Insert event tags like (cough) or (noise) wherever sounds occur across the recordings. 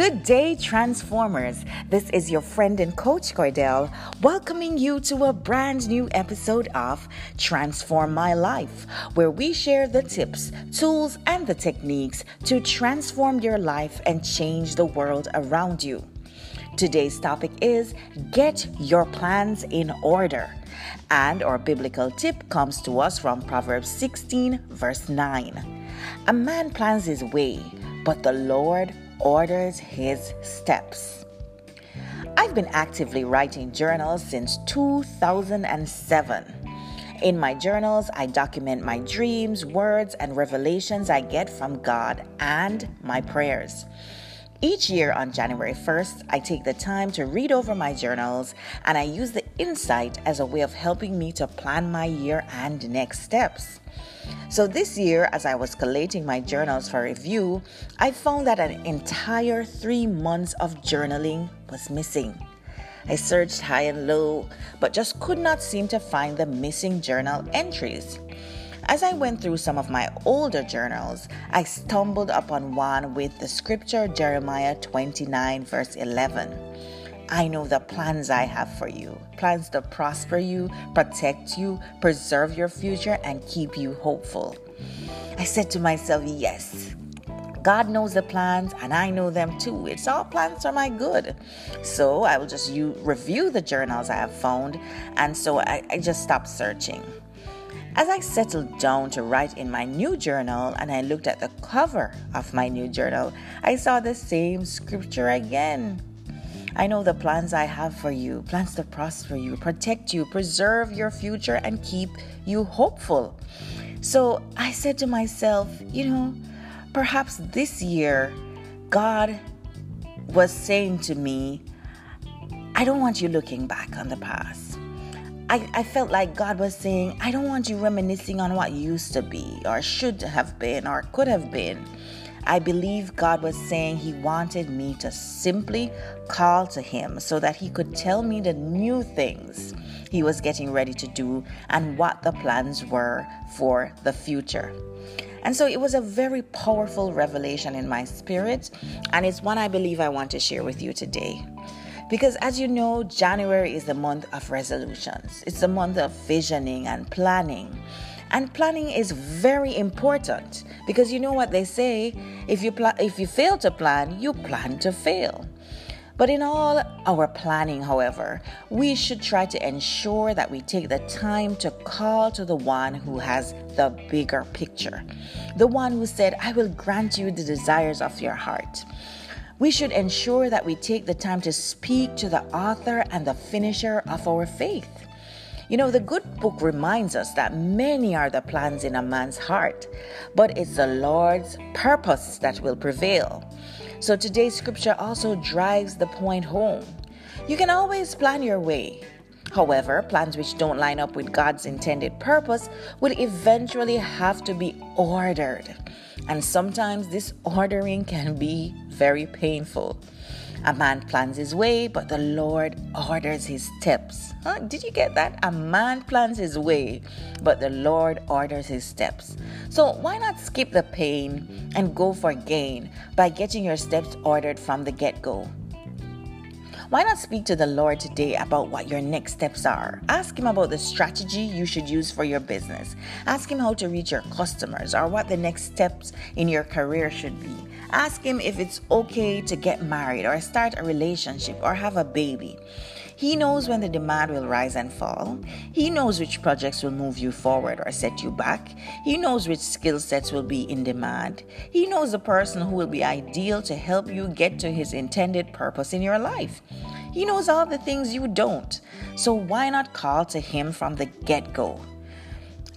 Good day, Transformers. This is your friend and coach Cordell, welcoming you to a brand new episode of Transform My Life, where we share the tips, tools, and the techniques to transform your life and change the world around you. Today's topic is Get Your Plans in Order. And our biblical tip comes to us from Proverbs 16, verse 9. A man plans his way, but the Lord orders his steps. I've been actively writing journals since 2007. In my journals, I document my dreams, words, and revelations I get from God and my prayers. Each year on January 1st, I take the time to read over my journals and I use the insight as a way of helping me to plan my year and next steps. So, this year, as I was collating my journals for review, I found that an entire three months of journaling was missing. I searched high and low, but just could not seem to find the missing journal entries. As I went through some of my older journals, I stumbled upon one with the scripture Jeremiah 29, verse 11. I know the plans I have for you plans to prosper you, protect you, preserve your future, and keep you hopeful. I said to myself, Yes, God knows the plans and I know them too. It's all plans for my good. So I will just review the journals I have found. And so I, I just stopped searching. As I settled down to write in my new journal and I looked at the cover of my new journal, I saw the same scripture again. I know the plans I have for you plans to prosper you, protect you, preserve your future, and keep you hopeful. So I said to myself, you know, perhaps this year God was saying to me, I don't want you looking back on the past. I, I felt like God was saying, I don't want you reminiscing on what used to be, or should have been, or could have been. I believe God was saying He wanted me to simply call to Him so that He could tell me the new things He was getting ready to do and what the plans were for the future. And so it was a very powerful revelation in my spirit, and it's one I believe I want to share with you today. Because as you know, January is the month of resolutions, it's the month of visioning and planning. And planning is very important because you know what they say if you pl- if you fail to plan, you plan to fail. But in all our planning, however, we should try to ensure that we take the time to call to the one who has the bigger picture. The one who said, I will grant you the desires of your heart. We should ensure that we take the time to speak to the author and the finisher of our faith. You know, the good book reminds us that many are the plans in a man's heart, but it's the Lord's purpose that will prevail. So today's scripture also drives the point home. You can always plan your way. However, plans which don't line up with God's intended purpose will eventually have to be ordered. And sometimes this ordering can be very painful. A man plans his way, but the Lord orders his steps. Huh? Did you get that? A man plans his way, but the Lord orders his steps. So why not skip the pain and go for gain by getting your steps ordered from the get go? Why not speak to the Lord today about what your next steps are? Ask Him about the strategy you should use for your business. Ask Him how to reach your customers or what the next steps in your career should be. Ask Him if it's okay to get married or start a relationship or have a baby. He knows when the demand will rise and fall. He knows which projects will move you forward or set you back. He knows which skill sets will be in demand. He knows the person who will be ideal to help you get to his intended purpose in your life. He knows all the things you don't. So why not call to him from the get go?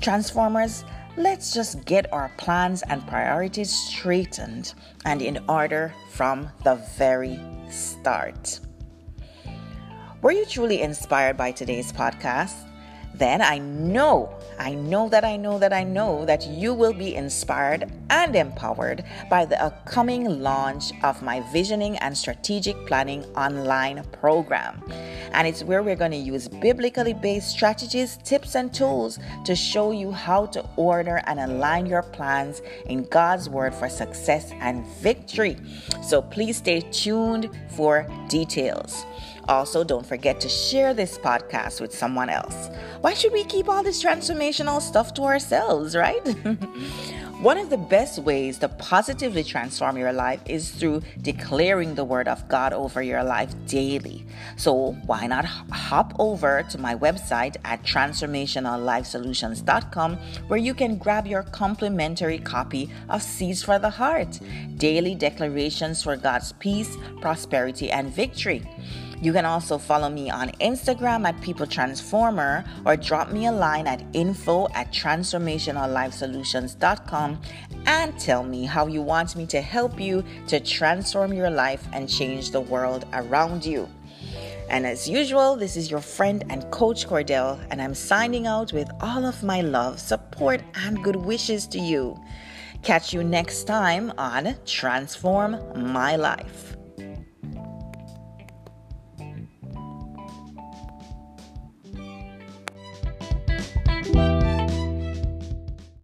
Transformers, let's just get our plans and priorities straightened and in order from the very start. Were you truly inspired by today's podcast? Then I know, I know that I know that I know that you will be inspired and empowered by the upcoming launch of my Visioning and Strategic Planning online program. And it's where we're going to use biblically based strategies, tips, and tools to show you how to order and align your plans in God's Word for success and victory. So please stay tuned for details. Also, don't forget to share this podcast with someone else. Why should we keep all this transformational stuff to ourselves, right? (laughs) One of the best ways to positively transform your life is through declaring the word of God over your life daily. So, why not hop over to my website at transformationallifesolutions.com where you can grab your complimentary copy of Seeds for the Heart Daily Declarations for God's Peace, Prosperity, and Victory. You can also follow me on Instagram at People Transformer or drop me a line at info at transformationallifesolutions.com and tell me how you want me to help you to transform your life and change the world around you. And as usual, this is your friend and coach Cordell, and I'm signing out with all of my love, support, and good wishes to you. Catch you next time on Transform My Life.